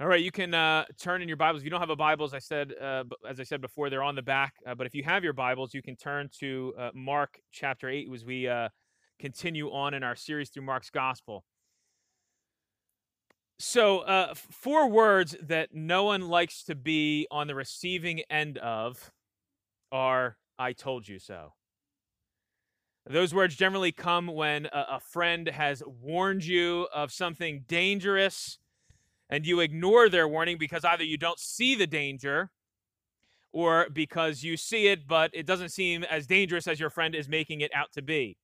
All right, you can uh, turn in your Bibles. If you don't have a Bible, as I said, uh, as I said before, they're on the back. Uh, but if you have your Bibles, you can turn to uh, Mark chapter eight as we uh, continue on in our series through Mark's Gospel. So, uh, four words that no one likes to be on the receiving end of are "I told you so." Those words generally come when a, a friend has warned you of something dangerous and you ignore their warning because either you don't see the danger or because you see it, but it doesn't seem as dangerous as your friend is making it out to be.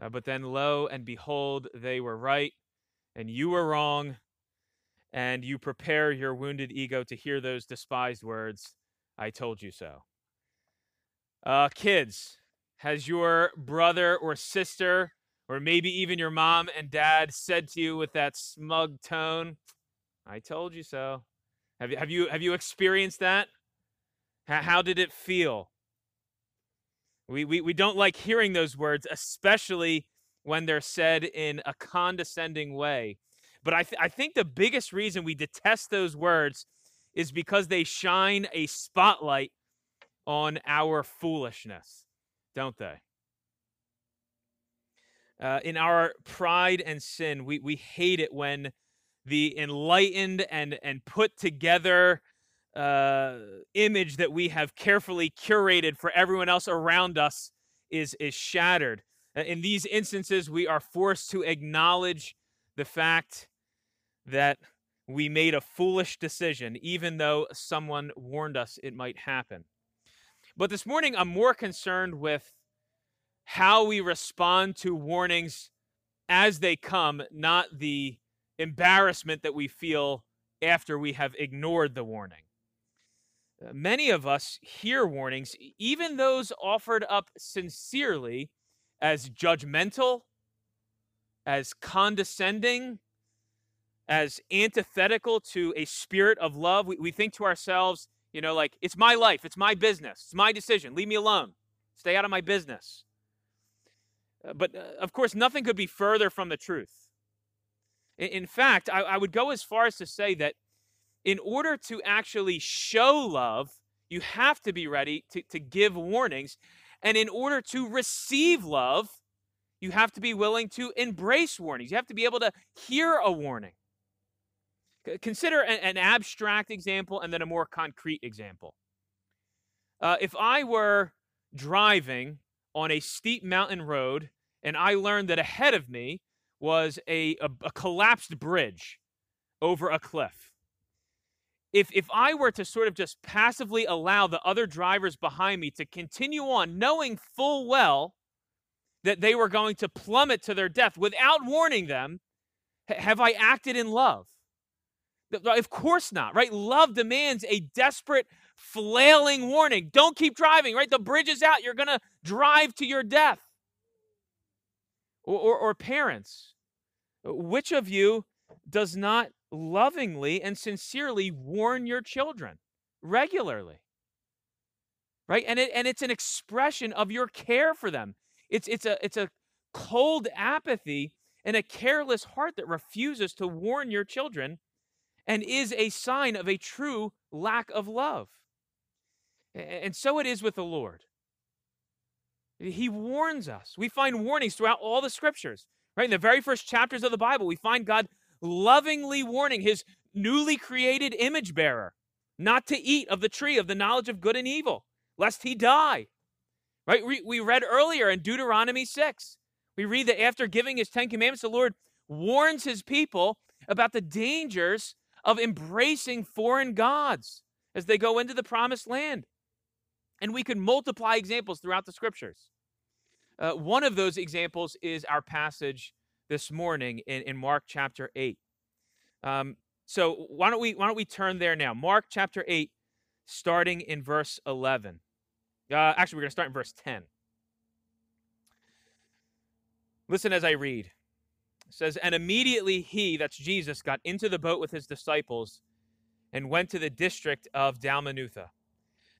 Uh, but then, lo and behold, they were right and you were wrong, and you prepare your wounded ego to hear those despised words I told you so. Uh, kids, has your brother or sister, or maybe even your mom and dad, said to you with that smug tone, I told you so. Have you have you have you experienced that? How, how did it feel? We, we we don't like hearing those words, especially when they're said in a condescending way. But I th- I think the biggest reason we detest those words is because they shine a spotlight on our foolishness, don't they? Uh, in our pride and sin, we, we hate it when the enlightened and and put together uh, image that we have carefully curated for everyone else around us is is shattered. In these instances, we are forced to acknowledge the fact that we made a foolish decision, even though someone warned us it might happen. But this morning, I'm more concerned with how we respond to warnings as they come, not the embarrassment that we feel after we have ignored the warning. Uh, many of us hear warnings, even those offered up sincerely, as judgmental, as condescending, as antithetical to a spirit of love. We, we think to ourselves, you know, like, it's my life, it's my business, it's my decision, leave me alone, stay out of my business. Uh, but uh, of course, nothing could be further from the truth. In fact, I, I would go as far as to say that in order to actually show love, you have to be ready to, to give warnings. And in order to receive love, you have to be willing to embrace warnings. You have to be able to hear a warning. Consider an, an abstract example and then a more concrete example. Uh, if I were driving on a steep mountain road and I learned that ahead of me was a, a, a collapsed bridge over a cliff. If, if I were to sort of just passively allow the other drivers behind me to continue on, knowing full well that they were going to plummet to their death without warning them, have I acted in love? Of course not, right? Love demands a desperate, flailing warning. Don't keep driving, right? The bridge is out. You're going to drive to your death. Or, or, or, parents, which of you does not lovingly and sincerely warn your children regularly? Right? And it and it's an expression of your care for them. It's it's a it's a cold apathy and a careless heart that refuses to warn your children and is a sign of a true lack of love. And so it is with the Lord. He warns us. We find warnings throughout all the scriptures. Right? In the very first chapters of the Bible, we find God lovingly warning his newly created image bearer not to eat of the tree of the knowledge of good and evil, lest he die. Right? We, we read earlier in Deuteronomy 6. We read that after giving his Ten Commandments, the Lord warns his people about the dangers of embracing foreign gods as they go into the promised land. And we could multiply examples throughout the scriptures. Uh, one of those examples is our passage this morning in, in Mark chapter 8. Um, so why don't we why don't we turn there now? Mark chapter 8, starting in verse 11. Uh, actually, we're going to start in verse 10. Listen as I read. It says, And immediately he, that's Jesus, got into the boat with his disciples and went to the district of Dalmanutha.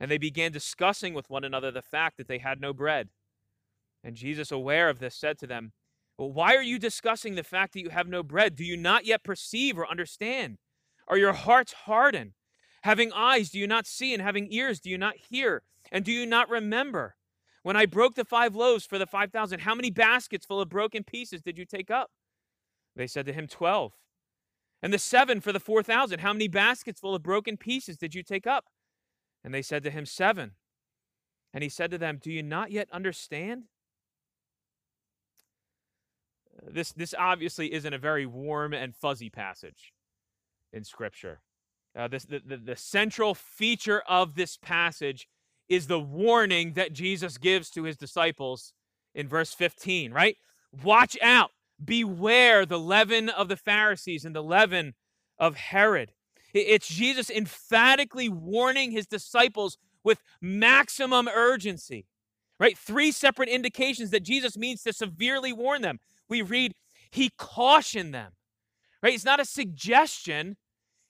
And they began discussing with one another the fact that they had no bread. And Jesus, aware of this, said to them, Well, why are you discussing the fact that you have no bread? Do you not yet perceive or understand? Are your hearts hardened? Having eyes, do you not see? And having ears, do you not hear? And do you not remember? When I broke the five loaves for the 5,000, how many baskets full of broken pieces did you take up? They said to him, 12. And the seven for the 4,000, how many baskets full of broken pieces did you take up? And they said to him, Seven. And he said to them, Do you not yet understand? This, this obviously isn't a very warm and fuzzy passage in Scripture. Uh, this, the, the, the central feature of this passage is the warning that Jesus gives to his disciples in verse 15, right? Watch out, beware the leaven of the Pharisees and the leaven of Herod. It's Jesus emphatically warning his disciples with maximum urgency, right? Three separate indications that Jesus means to severely warn them. We read, he cautioned them, right? It's not a suggestion.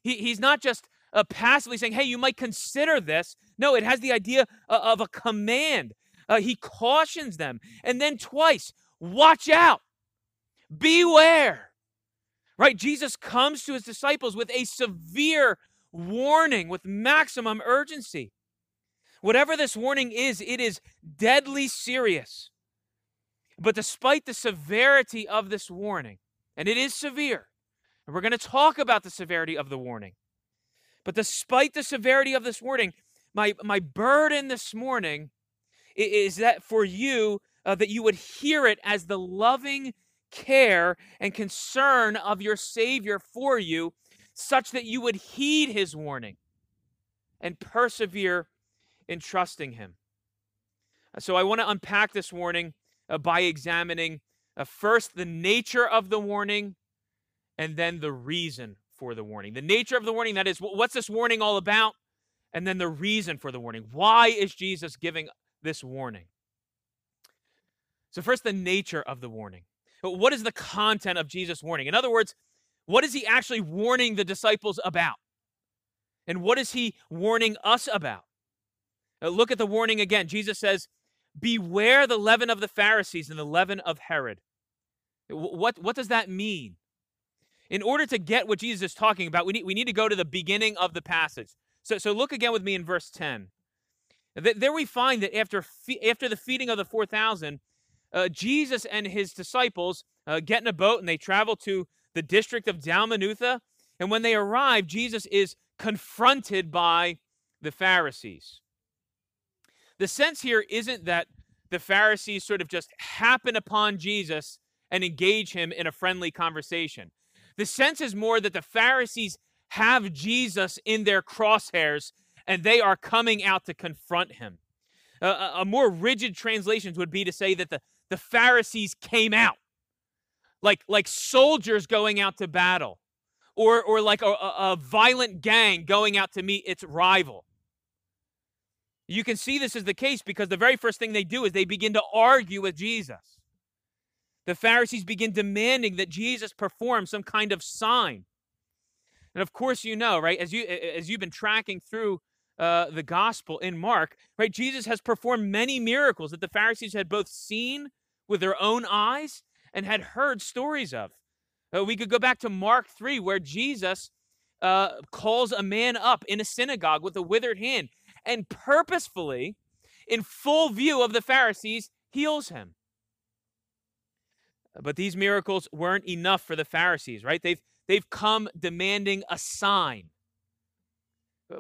He, he's not just uh, passively saying, hey, you might consider this. No, it has the idea uh, of a command. Uh, he cautions them. And then twice, watch out, beware. Right? Jesus comes to his disciples with a severe warning with maximum urgency. Whatever this warning is, it is deadly serious. But despite the severity of this warning, and it is severe, and we're going to talk about the severity of the warning, but despite the severity of this warning, my, my burden this morning is that for you, uh, that you would hear it as the loving care and concern of your Savior for you, such that you would heed his warning and persevere in trusting him. So I want to unpack this warning uh, by examining uh, first the nature of the warning and then the reason for the warning. The nature of the warning, that is, what's this warning all about? And then the reason for the warning. Why is Jesus giving this warning? So, first, the nature of the warning. What is the content of Jesus' warning? In other words, what is he actually warning the disciples about? And what is he warning us about? Now, look at the warning again. Jesus says, Beware the leaven of the Pharisees and the leaven of Herod. Uh, what, what does that mean? in order to get what Jesus is talking about, we need, we need to go to the beginning of the passage. So, so look again with me in verse 10. There we find that after, fe- after the feeding of the 4,000, uh, Jesus and his disciples uh, get in a boat and they travel to the district of Dalmanutha. And when they arrive, Jesus is confronted by the Pharisees. The sense here isn't that the Pharisees sort of just happen upon Jesus and engage him in a friendly conversation. The sense is more that the Pharisees have Jesus in their crosshairs and they are coming out to confront him. Uh, a more rigid translation would be to say that the, the Pharisees came out like, like soldiers going out to battle or, or like a, a violent gang going out to meet its rival. You can see this is the case because the very first thing they do is they begin to argue with Jesus the Pharisees begin demanding that Jesus perform some kind of sign. And of course, you know, right, as, you, as you've been tracking through uh, the gospel in Mark, right, Jesus has performed many miracles that the Pharisees had both seen with their own eyes and had heard stories of. Uh, we could go back to Mark 3, where Jesus uh, calls a man up in a synagogue with a withered hand and purposefully, in full view of the Pharisees, heals him. But these miracles weren't enough for the Pharisees, right? They've, they've come demanding a sign,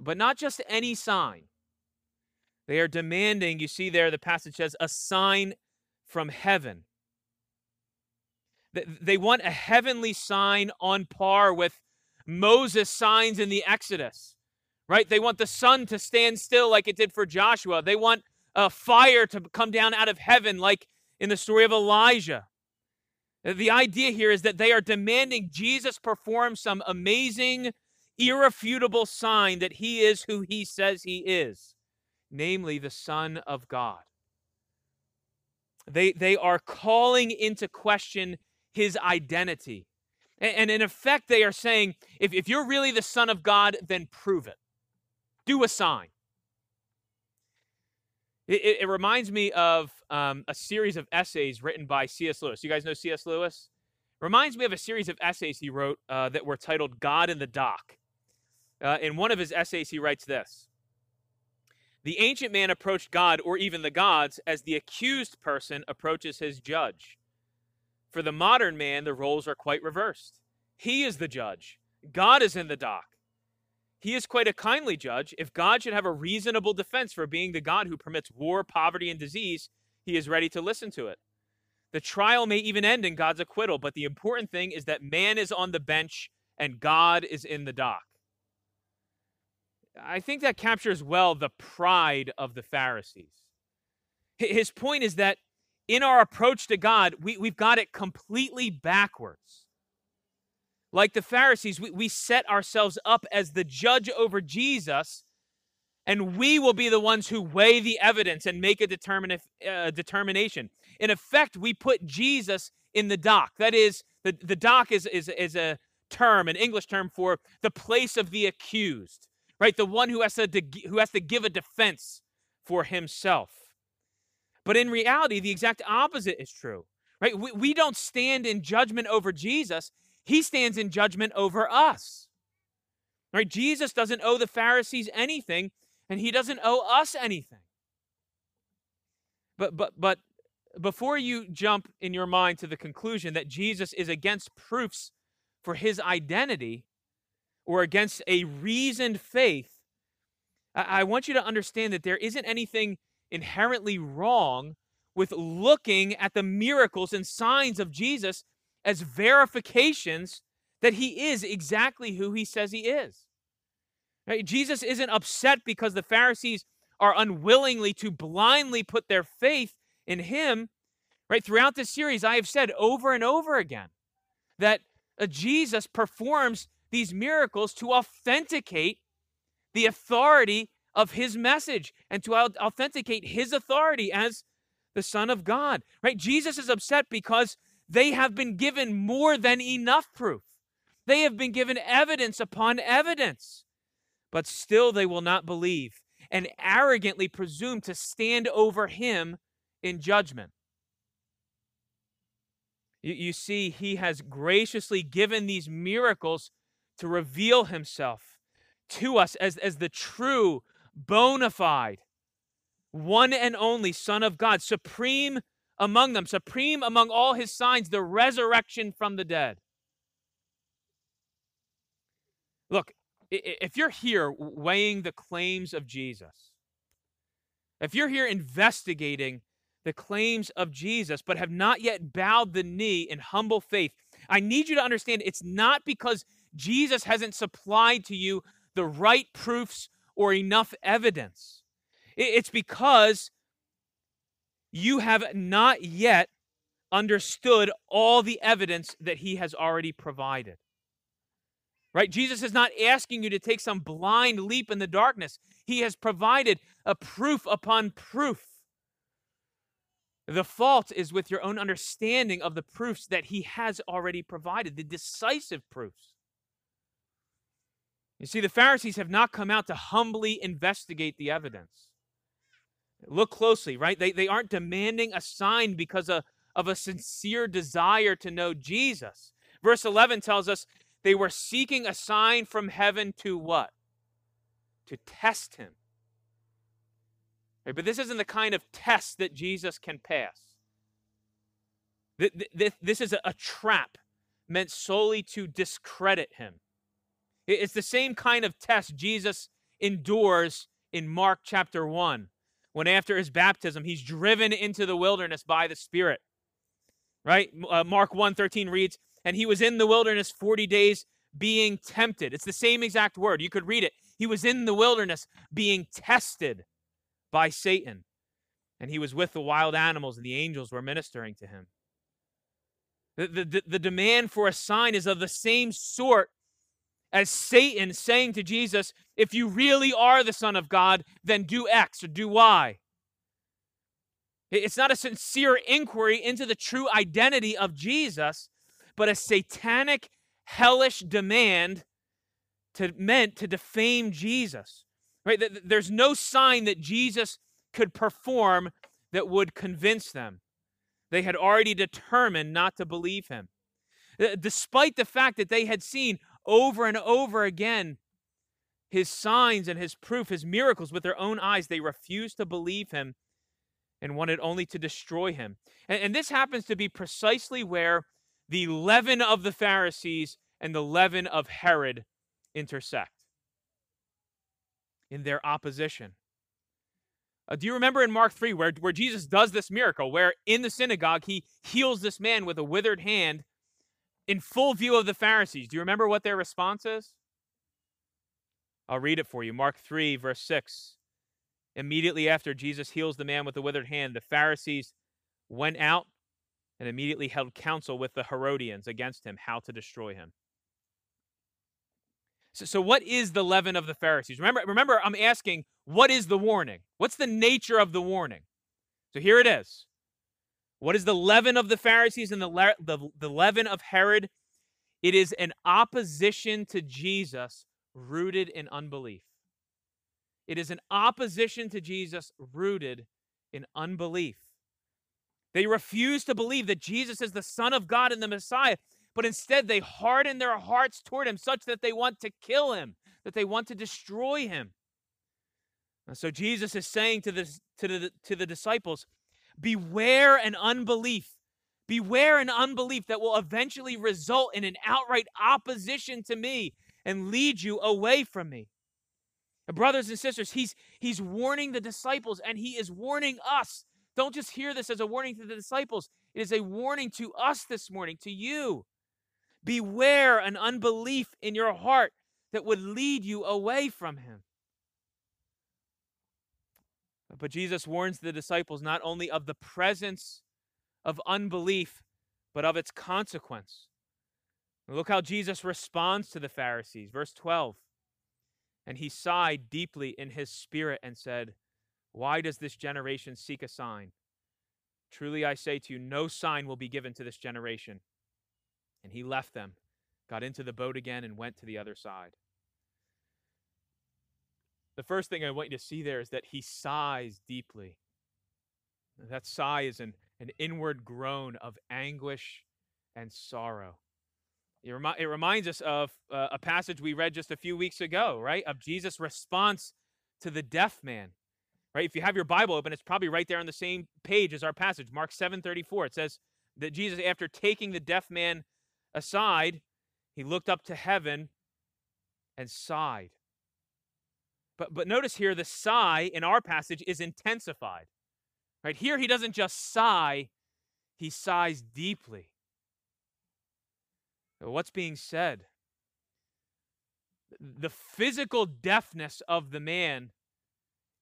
but not just any sign. They are demanding, you see there, the passage says, a sign from heaven. They want a heavenly sign on par with Moses' signs in the Exodus, right? They want the sun to stand still like it did for Joshua. They want a fire to come down out of heaven like in the story of Elijah. The idea here is that they are demanding Jesus perform some amazing, irrefutable sign that he is who he says he is, namely the Son of God. They, they are calling into question his identity. And, and in effect, they are saying, if, if you're really the Son of God, then prove it. Do a sign. It, it, it reminds me of um, a series of essays written by C.S. Lewis. You guys know C.S. Lewis? Reminds me of a series of essays he wrote uh, that were titled God in the Dock. Uh, in one of his essays, he writes this The ancient man approached God, or even the gods, as the accused person approaches his judge. For the modern man, the roles are quite reversed. He is the judge, God is in the dock. He is quite a kindly judge. If God should have a reasonable defense for being the God who permits war, poverty, and disease, he is ready to listen to it. The trial may even end in God's acquittal, but the important thing is that man is on the bench and God is in the dock. I think that captures well the pride of the Pharisees. His point is that in our approach to God, we, we've got it completely backwards. Like the Pharisees, we, we set ourselves up as the judge over Jesus, and we will be the ones who weigh the evidence and make a determin- uh, determination. In effect, we put Jesus in the dock. That is, the, the dock is, is, is a term, an English term for the place of the accused right? The one who has to, who has to give a defense for himself. But in reality, the exact opposite is true, right? We, we don't stand in judgment over Jesus, he stands in judgment over us. Right? Jesus doesn't owe the Pharisees anything, and he doesn't owe us anything. But but but before you jump in your mind to the conclusion that Jesus is against proofs for his identity, or against a reasoned faith, I, want you to understand that there isn't anything inherently wrong with looking at the miracles and signs of Jesus as verifications that he is exactly who he says he is. Right? Jesus isn't upset because the Pharisees are unwillingly to blindly put their faith in him. Right? Throughout this series, I have said over and over again that uh, Jesus performs these miracles to authenticate the authority of his message and to authenticate his authority as the Son of God. Right? Jesus is upset because they have been given more than enough proof. They have been given evidence upon evidence, but still they will not believe and arrogantly presume to stand over him in judgment. You, you see, he has graciously given these miracles to reveal himself to us as, as the true, bona fide, one and only Son of God, supreme among them, supreme among all his signs, the resurrection from the dead. Look, if you're here weighing the claims of Jesus, if you're here investigating the claims of Jesus, but have not yet bowed the knee in humble faith, I need you to understand it's not because Jesus hasn't supplied to you the right proofs or enough evidence. It's because you have not yet understood all the evidence that he has already provided. Right? Jesus is not asking you to take some blind leap in the darkness. He has provided a proof upon proof. The fault is with your own understanding of the proofs that he has already provided, the decisive proofs. You see, the Pharisees have not come out to humbly investigate the evidence. Look closely, right? They, they aren't demanding a sign because of, of a sincere desire to know Jesus. Verse 11 tells us they were seeking a sign from heaven to what? To test him. Right, but this isn't the kind of test that Jesus can pass. This is a trap meant solely to discredit him. It's the same kind of test Jesus endures in Mark chapter 1, when after his baptism, he's driven into the wilderness by the Spirit. Right? Uh, Mark 1 13 reads, And he was in the wilderness 40 days being tempted. It's the same exact word. You could read it. He was in the wilderness being tested by Satan. And he was with the wild animals, and the angels were ministering to him. The, the, the demand for a sign is of the same sort as Satan saying to Jesus, If you really are the Son of God, then do X or do Y. It's not a sincere inquiry into the true identity of Jesus, but a satanic, hellish demand to, meant to defame Jesus. Right? There's no sign that Jesus could perform that would convince them. They had already determined not to believe him. Despite the fact that they had seen over and over again his signs and his proof, his miracles with their own eyes, they refused to believe him and wanted only to destroy him. And, and, this happens to be precisely where the leaven of the Pharisees and the leaven of Herod intersect in their opposition. Uh, do you remember in Mark 3 where, where Jesus does this miracle, where in the synagogue he heals this man with a withered hand in full view of the Pharisees? Do you remember what their response is? I'll read it for you. Mark 3, verse 6. Immediately after Jesus heals the man with the withered hand, the Pharisees went out and immediately held counsel with the Herodians against him, how to destroy him. So, so what is the leaven of the Pharisees? Remember, remember, I'm asking, what is the warning? What's the nature of the warning? So here it is. What is the leaven of the Pharisees and the, le- the, the leaven of Herod? It is an opposition to Jesus rooted in unbelief. It is an opposition to Jesus rooted in unbelief. They refuse to believe that Jesus is the Son of God and the Messiah but instead they harden their hearts toward him such that they want to kill him, that they want to destroy him. And so Jesus is saying to the, to the, to the disciples, beware an unbelief. Beware an unbelief that will eventually result in an outright opposition to me and lead you away from me. And brothers and sisters, he's, he's warning the disciples and he is warning us. Don't just hear this as a warning to the disciples, it is a warning to us this morning, to you. Beware an unbelief in your heart that would lead you away from him. But Jesus warns the disciples not only of the presence of unbelief, but of its consequence. Look how Jesus responds to the Pharisees. Verse 12. And he sighed deeply in his spirit and said, Why does this generation seek a sign? Truly I say to you, no sign will be given to this generation. And he left them, got into the boat again, and went to the other side. The first thing I want you to see there is that he sighs deeply. That sigh is an, an inward groan of anguish and sorrow. It, remi- it reminds us of uh, a passage we read just a few weeks ago, right? Of Jesus' response to the deaf man. Right? If you have your Bible open, it's probably right there on the same page as our passage, Mark 7:34. It says that Jesus, after taking the deaf man aside, he looked up to heaven and sighed. But, but notice here the sigh in our passage is intensified. Right here, he doesn't just sigh, he sighs deeply. What's being said? The physical deafness of the man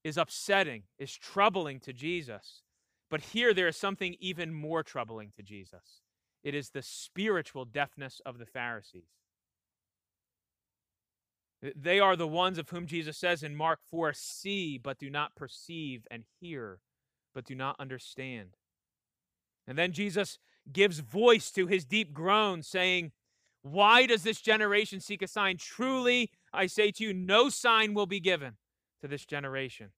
is upsetting, is troubling to Jesus. But here there is something even more troubling to Jesus. It is the spiritual deafness of the Pharisees. They are the ones of whom Jesus says in Mark 4 see, but do not perceive, and hear, but do not understand. And then Jesus gives voice to his deep groan, saying, Why does this generation seek a sign? Truly, I say to you, no sign will be given to this generation.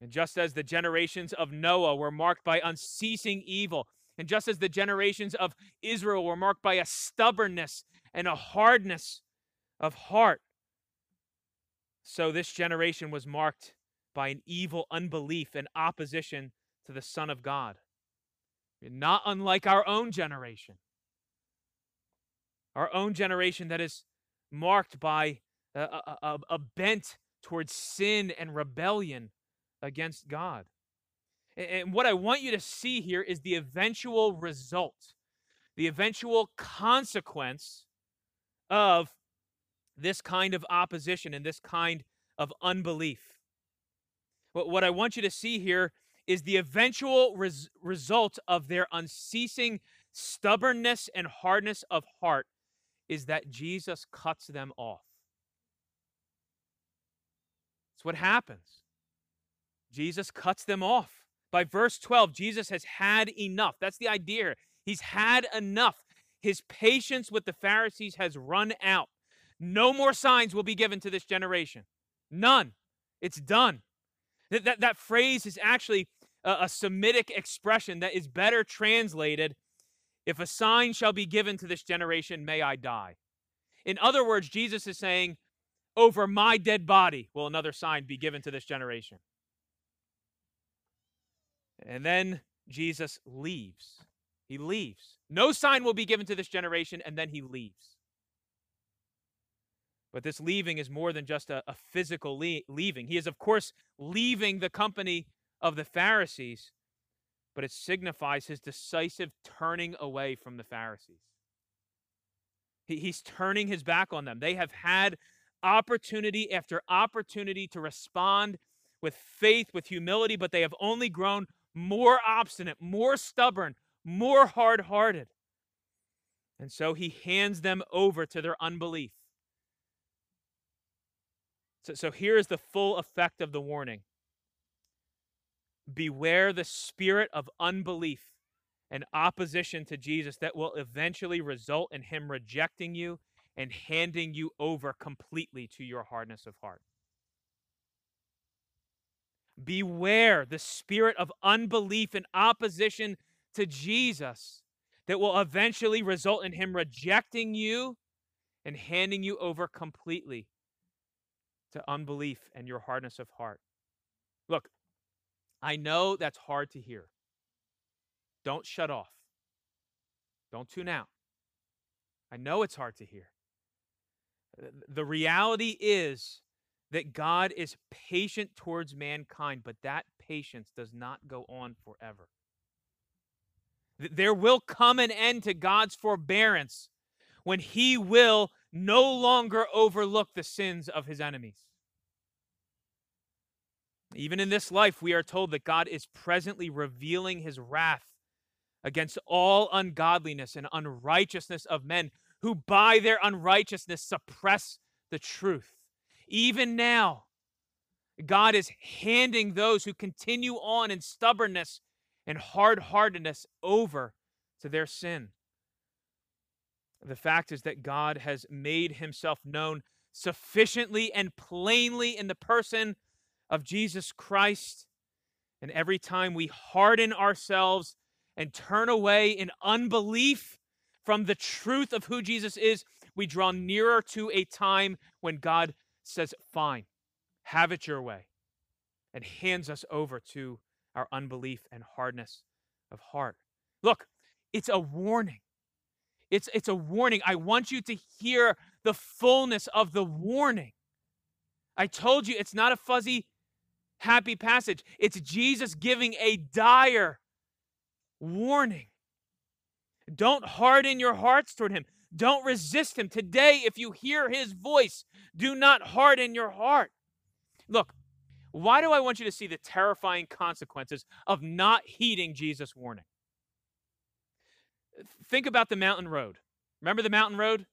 And just as the generations of Noah were marked by unceasing evil, and just as the generations of Israel were marked by a stubbornness and a hardness of heart, so this generation was marked by an evil unbelief and opposition to the Son of God. Not unlike our own generation. Our own generation that is marked by a, a, a bent towards sin and rebellion against God. And what I want you to see here is the eventual result, the eventual consequence of this kind of opposition and this kind of unbelief. What I want you to see here is the eventual res- result of their unceasing stubbornness and hardness of heart is that Jesus cuts them off. It's what happens. Jesus cuts them off. By verse 12, Jesus has had enough. That's the idea. He's had enough. His patience with the Pharisees has run out. No more signs will be given to this generation. None. It's done. That, that, that phrase is actually a, a Semitic expression that is better translated if a sign shall be given to this generation, may I die. In other words, Jesus is saying, over my dead body will another sign be given to this generation. And then Jesus leaves. He leaves. No sign will be given to this generation, and then he leaves. But this leaving is more than just a, a physical le- leaving. He is, of course, leaving the company of the Pharisees, but it signifies his decisive turning away from the Pharisees. He, he's turning his back on them. They have had opportunity after opportunity to respond with faith, with humility, but they have only grown more obstinate, more stubborn, more hard hearted. And so he hands them over to their unbelief. So, so here's the full effect of the warning Beware the spirit of unbelief and opposition to Jesus that will eventually result in him rejecting you and handing you over completely to your hardness of heart. Beware the spirit of unbelief and opposition to Jesus that will eventually result in him rejecting you and handing you over completely to unbelief and your hardness of heart. Look, I know that's hard to hear. Don't shut off. Don't tune out. I know it's hard to hear. The reality is that God is patient towards mankind, but that patience does not go on forever. There will come an end to God's forbearance when he will no longer overlook the sins of his enemies. Even in this life, we are told that God is presently revealing his wrath against all ungodliness and unrighteousness of men who by their unrighteousness suppress the truth. Even now, God is handing those who continue on in stubbornness and hard heartedness over to their sin. The fact is that God has made himself known sufficiently and plainly in the person of Jesus Christ. And every time we harden ourselves and turn away in unbelief from the truth of who Jesus is, we draw nearer to a time when God says, Fine, have it your way, and hands us over to our unbelief and hardness of heart. Look, it's a warning. It's, it's a warning. I want you to hear the fullness of the warning. I told you it's not a fuzzy, happy passage. It's Jesus giving a dire warning. Don't harden your hearts toward him. Don't resist him. Today, if you hear his voice, do not harden your heart. Look, why do I want you to see the terrifying consequences of not heeding Jesus' warning? Think about the mountain road. Remember the mountain road?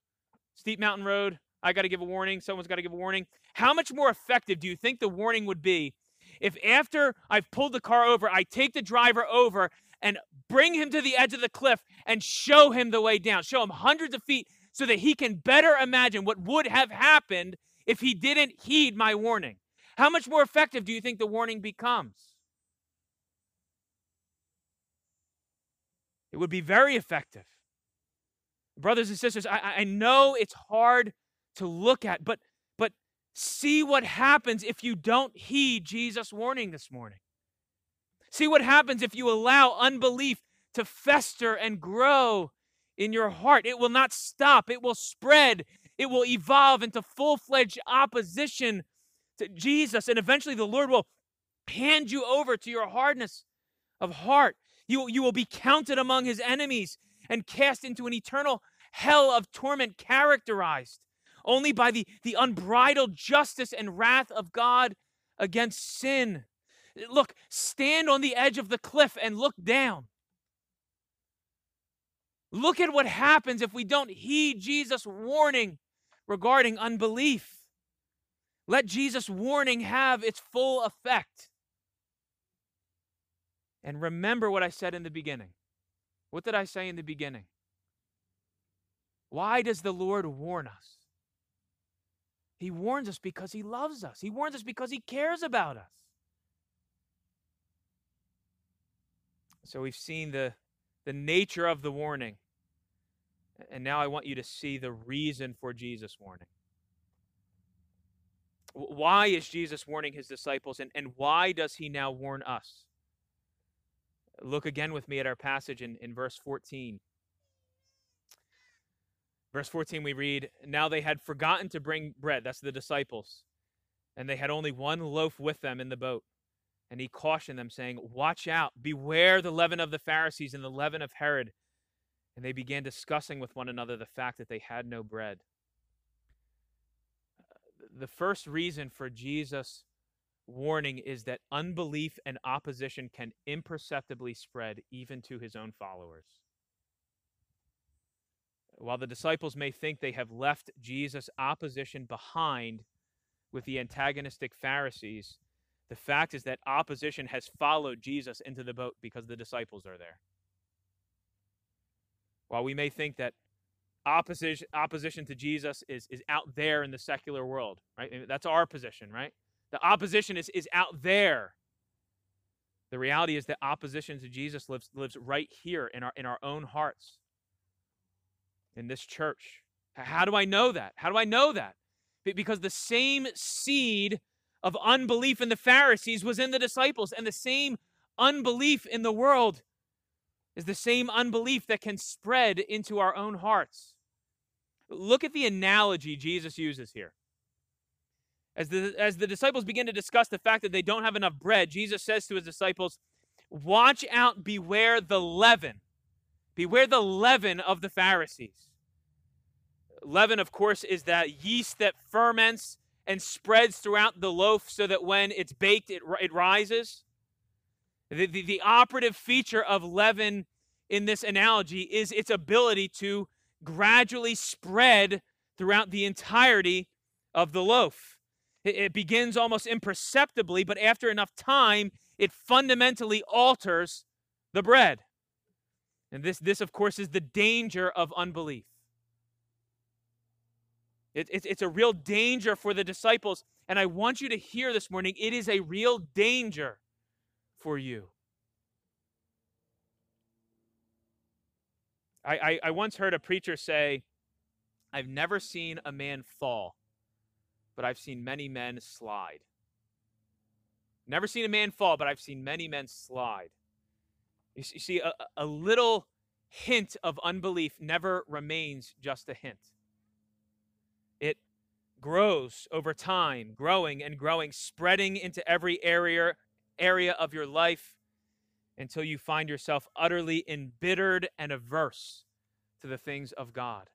Steep mountain road. I got to give a warning. Someone's got to give a warning. How much more effective do you think the warning would be if after I've pulled the car over, I take the driver over and bring him to the edge of the cliff and show him the way down, show him hundreds of feet so that he can better imagine what would have happened if he didn't heed my warning. How much more effective do you think the warning becomes? It would be very effective. Brothers and sisters, I, I know it's hard to look at, but but see what happens if you don't heed Jesus' warning this morning. See what happens if you allow unbelief to fester and grow in your heart. It will not stop, it will spread, it will evolve into full fledged opposition to Jesus. And eventually the Lord will hand you over to your hardness of heart. You, you will be counted among his enemies and cast into an eternal hell of torment characterized only by the, the unbridled justice and wrath of God against sin. Look, stand on the edge of the cliff and look down. Look at what happens if we don't heed Jesus' warning regarding unbelief. Let Jesus' warning have its full effect. And remember what I said in the beginning. What did I say in the beginning? Why does the Lord warn us? He warns us because He loves us, He warns us because He cares about us. So we've seen the, the nature of the warning. And now I want you to see the reason for Jesus' warning. Why is Jesus warning his disciples, and, and why does he now warn us? Look again with me at our passage in, in verse 14. Verse 14, we read, Now they had forgotten to bring bread. That's the disciples. And they had only one loaf with them in the boat. And he cautioned them, saying, Watch out, beware the leaven of the Pharisees and the leaven of Herod. And they began discussing with one another the fact that they had no bread. The first reason for Jesus' warning is that unbelief and opposition can imperceptibly spread even to his own followers. While the disciples may think they have left Jesus' opposition behind with the antagonistic Pharisees, the fact is that opposition has followed Jesus into the boat because the disciples are there. While we may think that opposition opposition to Jesus is is out there in the secular world, right? That's our position, right? The opposition is is out there. The reality is that opposition to Jesus lives lives right here in our in our own hearts. In this church. How do I know that? How do I know that? Because the same seed of unbelief in the Pharisees was in the disciples, and the same unbelief in the world is the same unbelief that can spread into our own hearts. Look at the analogy Jesus uses here. As the, as the disciples begin to discuss the fact that they don't have enough bread, Jesus says to his disciples, Watch out, beware the leaven. Beware the leaven of the Pharisees. Leaven, of course, is that yeast that ferments and spreads throughout the loaf so that when it's baked, it, it rises. The, the, the operative feature of leaven in this analogy is its ability to gradually spread throughout the entirety of the loaf. It, begins almost imperceptibly, but after enough time, it fundamentally alters the bread. And this, this, of course, is the danger of unbelief. It, it, it's a real danger for the disciples. And I want you to hear this morning it is a real danger for you. I, I, I once heard a preacher say, I've never seen a man fall, but I've seen many men slide. Never seen a man fall, but I've seen many men slide. You see, a, a little hint of unbelief never remains just a hint. It grows over time, growing and growing, spreading into every area area of your life until you find yourself utterly embittered and averse to the things of God.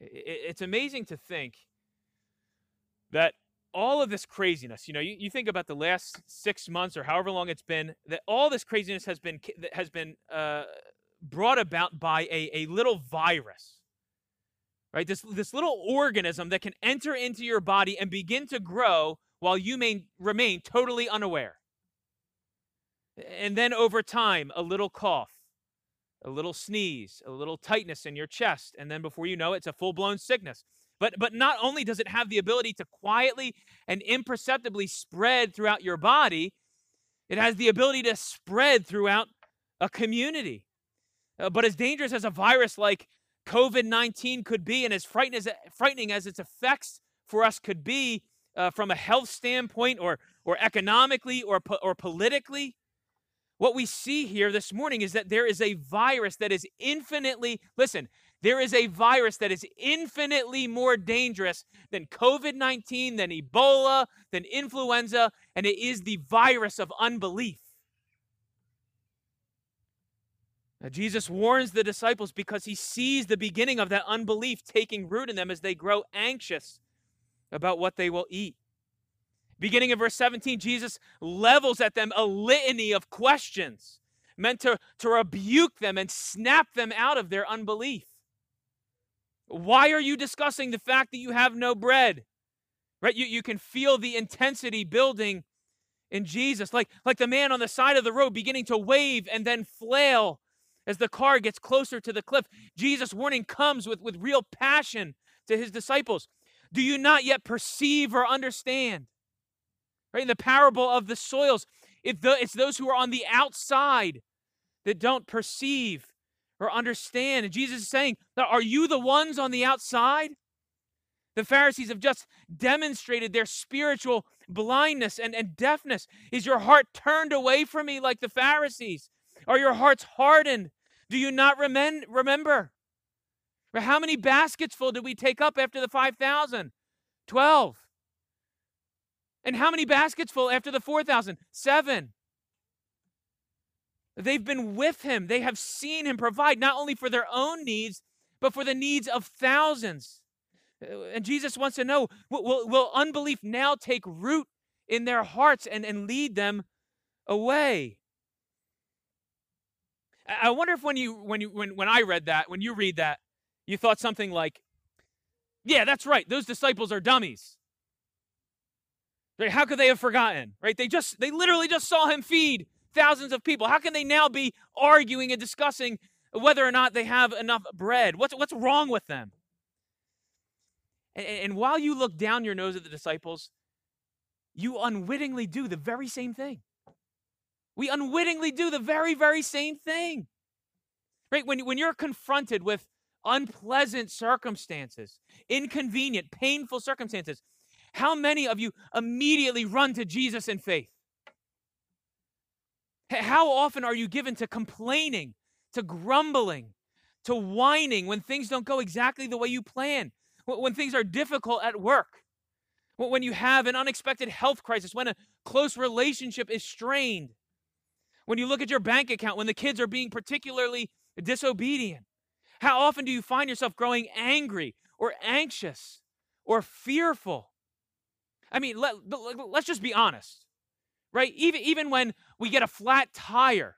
It's amazing to think that all of this craziness, you know, you, you think about the last six months or however long it's been, that all this craziness has been has been uh, brought about by a, a little virus, right? This this little organism that can enter into your body and begin to grow while you may remain totally unaware. And then over time, a little cough, a little sneeze, a little tightness in your chest, and then before you know it, it's a full blown sickness. But, but not only does it have the ability to quietly and imperceptibly spread throughout your body, it has the ability to spread throughout a community. Uh, but as dangerous as a virus like COVID 19 could be, and as frightening as, frightening as its effects for us could be, uh, from a health standpoint or, or economically or, po- or politically. What we see here this morning is that there is a virus that is infinitely, listen, there is a virus that is infinitely more dangerous than COVID 19, than Ebola, than influenza, and it is the virus of unbelief. Now, Jesus warns the disciples because he sees the beginning of that unbelief taking root in them as they grow anxious about what they will eat. Beginning in verse 17, Jesus levels at them a litany of questions. meant to, to rebuke them and snap them out of their unbelief. Why are you discussing the fact that you have no bread? Right? You, you can feel the intensity building in Jesus, like, like the man on the side of the road beginning to wave and then flail as the car gets closer to the cliff. Jesus' warning comes with, with real passion to his disciples. Do you not yet perceive or understand? Right? In the parable of the soils, it the, it's those who are on the outside that don't perceive or understand. And Jesus is saying, Are you the ones on the outside? The Pharisees have just demonstrated their spiritual blindness and, and deafness. Is your heart turned away from me like the Pharisees? Are your hearts hardened? Do you not remen- remember? How many baskets full did we take up after the 5,000? 12. And how many baskets full after the 4,000? Seven. They've been with him. They have seen him provide not only for their own needs, but for the needs of thousands. Uh, and Jesus wants to know will, will unbelief now take root in their hearts and, and lead them away? I wonder if when you when you when when I read that, when you read that, you thought something like, "Yeah, that's right. Those disciples are dummies." Right? How could they have forgotten? Right? They just they literally just saw him feed thousands of people. How can they now be arguing and discussing whether or not they have enough bread? What's what's wrong with them? And, and while you look down your nose at the disciples, you unwittingly do the very same thing. We unwittingly do the very, very same thing. Right? When, when you're confronted with unpleasant circumstances, inconvenient, painful circumstances, how many of you immediately run to Jesus in faith? How often are you given to complaining, to grumbling, to whining when things don't go exactly the way you plan? when things are difficult at work, when you have an unexpected health crisis, when a close relationship is strained, when you look at your bank account, when the kids are being particularly disobedient. How often do you find yourself growing angry or anxious or fearful? I mean, let, let's just be honest, right? Even, even when we get a flat tire,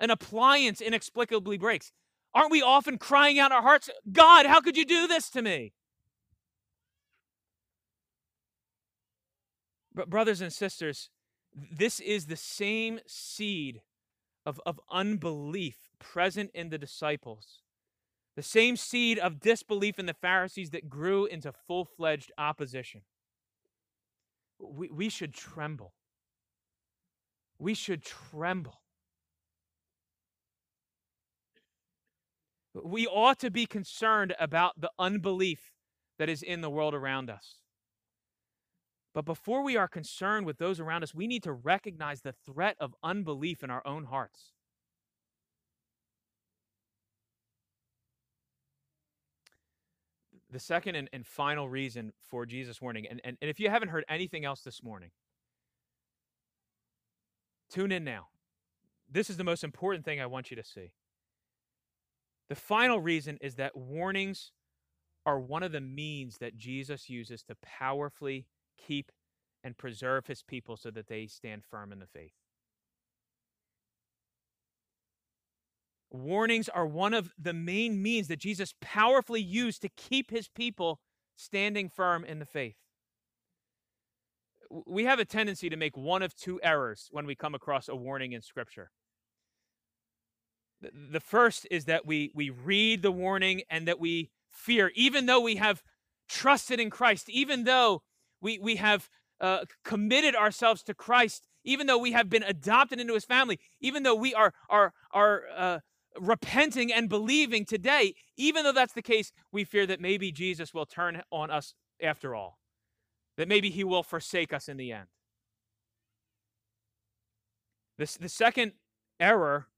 an appliance inexplicably breaks, Aren't we often crying out our hearts, God, how could you do this to me? But, brothers and sisters, this is the same seed of, of unbelief present in the disciples, the same seed of disbelief in the Pharisees that grew into full fledged opposition. We, we should tremble. We should tremble We ought to be concerned about the unbelief that is in the world around us. But before we are concerned with those around us, we need to recognize the threat of unbelief in our own hearts. The second and, and final reason for Jesus' warning, and, and, and if you haven't heard anything else this morning, tune in now. This is the most important thing I want you to see. The final reason is that warnings are one of the means that Jesus uses to powerfully keep and preserve his people so that they stand firm in the faith. Warnings are one of the main means that Jesus powerfully used to keep his people standing firm in the faith. We have a tendency to make one of two errors when we come across a warning in Scripture. The first is that we we read the warning and that we fear, even though we have trusted in Christ, even though we we have uh, committed ourselves to Christ, even though we have been adopted into His family, even though we are are are uh, repenting and believing today, even though that's the case, we fear that maybe Jesus will turn on us after all, that maybe He will forsake us in the end. This the second error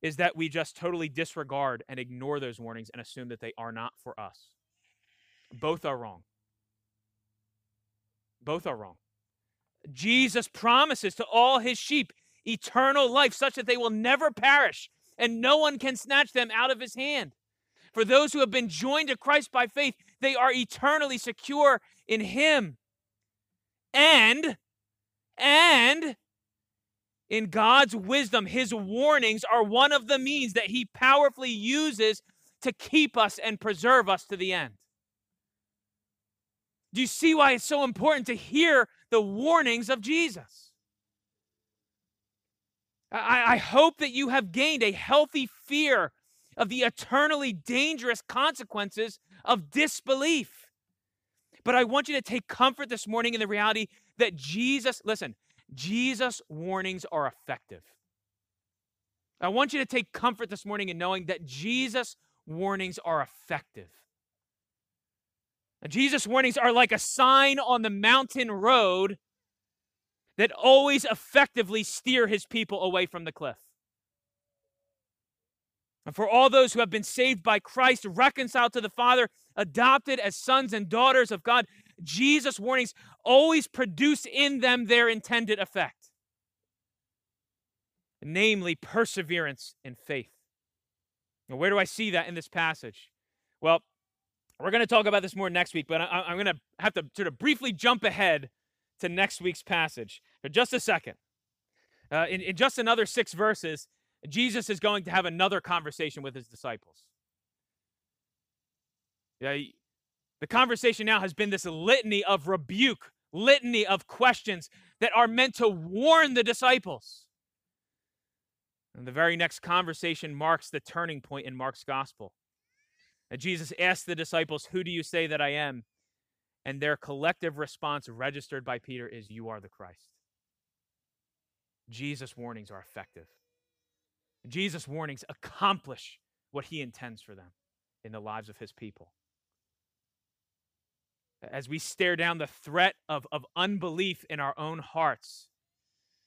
is that we just totally disregard and ignore those warnings and assume that they are not for us. Both are wrong. Both are wrong. Jesus promises to all his sheep eternal life such that they will never perish and no one can snatch them out of his hand. For those who have been joined to Christ by faith, they are eternally secure in him. And and in God's wisdom, his warnings are one of the means that he powerfully uses to keep us and preserve us to the end. Do you see why it's so important to hear the warnings of Jesus? I, I, hope that you have gained a healthy fear of the eternally dangerous consequences of disbelief. But I want you to take comfort this morning in the reality that Jesus, listen, Jesus' warnings are effective. I want you to take comfort this morning in knowing that Jesus' warnings are effective. Jesus' warnings are like a sign on the mountain road that always effectively steer his people away from the cliff. And for all those who have been saved by Christ, reconciled to the Father, adopted as sons and daughters of God, Jesus' warnings always produce in them their intended effect namely, perseverance and faith. Now, where do I see that in this passage? Well, we're going to talk about this more next week, but I, am going to have to sort of briefly jump ahead to next week's passage for just a second. Uh, in, in just another six verses, Jesus is going to have another conversation with his disciples. Yeah, the conversation now has been this litany of rebuke, litany of questions that are meant to warn the disciples. And the very next conversation marks the turning point in Mark's gospel. And Jesus asked the disciples, Who do you say that I am? And their collective response, registered by Peter, is, You are the Christ. Jesus' warnings are effective. Jesus' warnings accomplish what he intends for them in the lives of his people. As we stare down the threat of, of unbelief in our own hearts,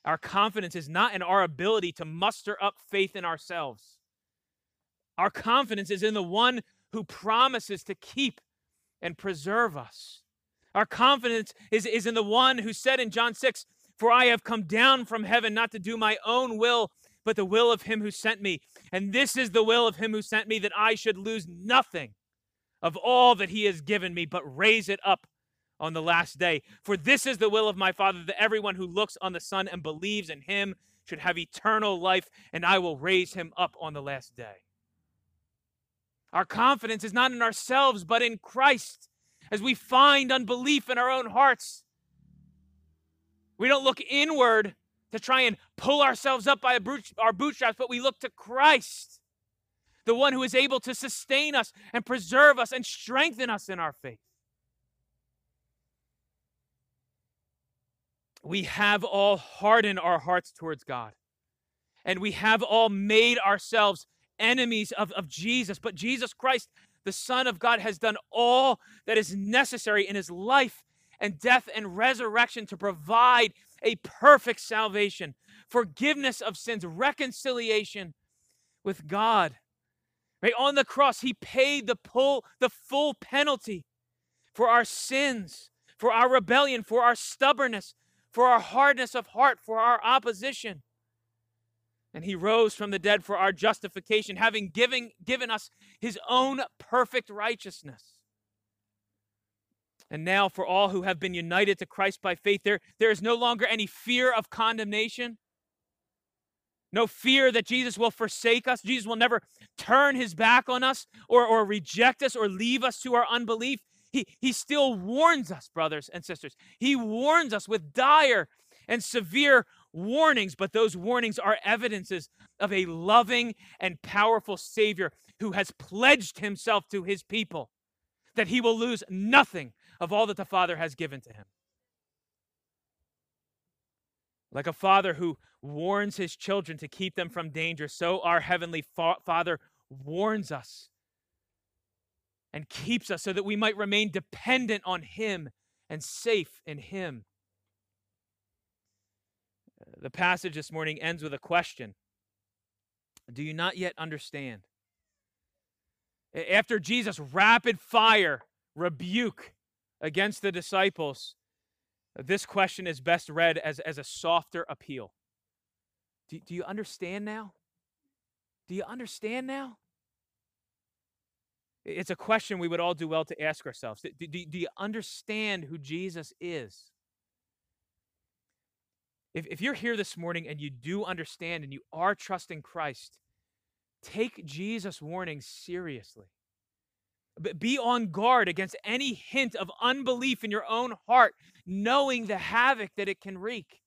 our confidence is not in our ability to muster up faith in ourselves. Our confidence is in the one who promises to keep and preserve us. Our confidence is, is in the one who said in John 6, For I have come down from heaven not to do my own will, but the will of him who sent me. And this is the will of him who sent me, that I should lose nothing of all that he has given me, but raise it up on the last day. For this is the will of my Father, that everyone who looks on the Son and believes in him should have eternal life, and I will raise him up on the last day. Our confidence is not in ourselves, but in Christ. As we find unbelief in our own hearts, we don't look inward to try and pull ourselves up by our bootstraps, but we look to Christ, the one who is able to sustain us and preserve us and strengthen us in our faith. We have all hardened our hearts towards God, and we have all made ourselves enemies of, of Jesus. But Jesus Christ, the Son of God, has done all that is necessary in his life and death and resurrection to provide a perfect salvation, forgiveness of sins, reconciliation with God. Right on the cross, he paid the full, the full penalty for our sins, for our rebellion, for our stubbornness, for our hardness of heart, for our opposition. And he rose from the dead for our justification, having given, given us his own perfect righteousness. And now, for all who have been united to Christ by faith, there, there is no longer any fear of condemnation, no fear that Jesus will forsake us. Jesus will never turn his back on us or, or reject us or leave us to our unbelief. He, he still warns us, brothers and sisters. He warns us with dire and severe warnings, but those warnings are evidences of a loving and powerful Savior who has pledged himself to his people that he will lose nothing of all that the Father has given to him. Like a father who warns his children to keep them from danger, so our Heavenly fa- Father warns us and keeps us so that we might remain dependent on Him and safe in Him. The passage this morning ends with a question Do you not yet understand? After Jesus' rapid fire rebuke against the disciples, this question is best read as, as a softer appeal. Do, do you understand now? Do you understand now? It's a question we would all do well to ask ourselves. Do, do, do you understand who Jesus is? If, if you're here this morning and you do understand and you are trusting Christ, take Jesus' warning seriously. Be on guard against any hint of unbelief in your own heart, knowing the havoc that it can wreak.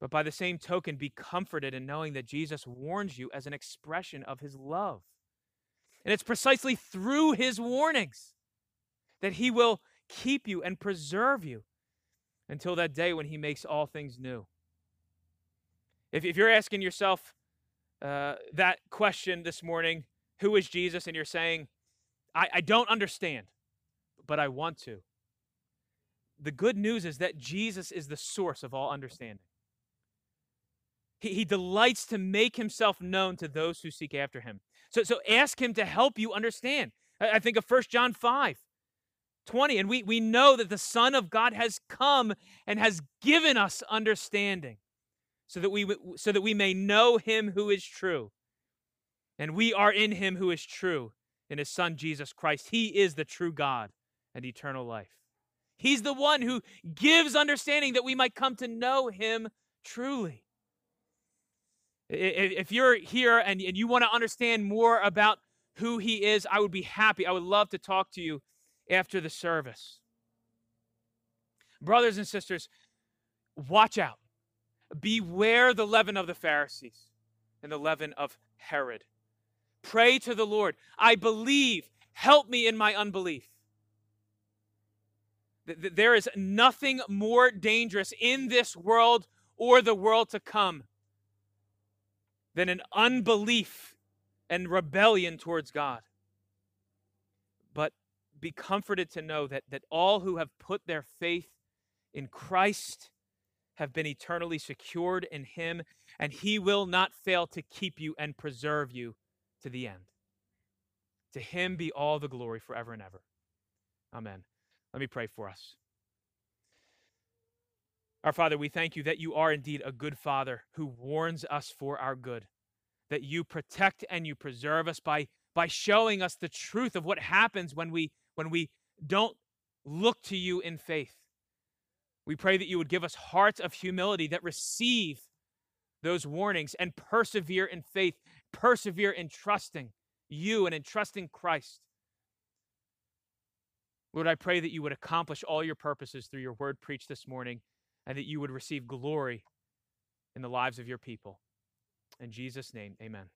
But by the same token, be comforted in knowing that Jesus warns you as an expression of his love. And it's precisely through his warnings that he will keep you and preserve you until that day when he makes all things new. If, if you're asking yourself uh, that question this morning, who is Jesus? And you're saying, I, I don't understand, but I want to. The good news is that Jesus is the source of all understanding. He, he delights to make himself known to those who seek after him. So, so ask him to help you understand. I, I think of 1 John 5. 20 and we, we know that the son of god has come and has given us understanding so that we so that we may know him who is true and we are in him who is true in his son jesus christ he is the true god and eternal life he's the one who gives understanding that we might come to know him truly if you're here and, you want to understand more about who he is, I would be happy. I would love to talk to you after the service. Brothers and sisters, watch out. Beware the leaven of the Pharisees and the leaven of Herod. Pray to the Lord. I believe. Help me in my unbelief. There is nothing more dangerous in this world or the world to come than an unbelief and rebellion towards God. But be comforted to know that, that all who have put their faith in Christ have been eternally secured in Him, and He will not fail to keep you and preserve you to the end. To Him be all the glory forever and ever. Amen. Let me pray for us. Our Father, we thank you that you are indeed a good Father who warns us for our good, that you protect and you preserve us by, by showing us the truth of what happens when we, when we don't look to you in faith. We pray that you would give us hearts of humility that receive those warnings and persevere in faith, persevere in trusting you and in trusting Christ. Lord, I pray that you would accomplish all your purposes through your word preached this morning and that you would receive glory in the lives of your people. In Jesus' name, amen.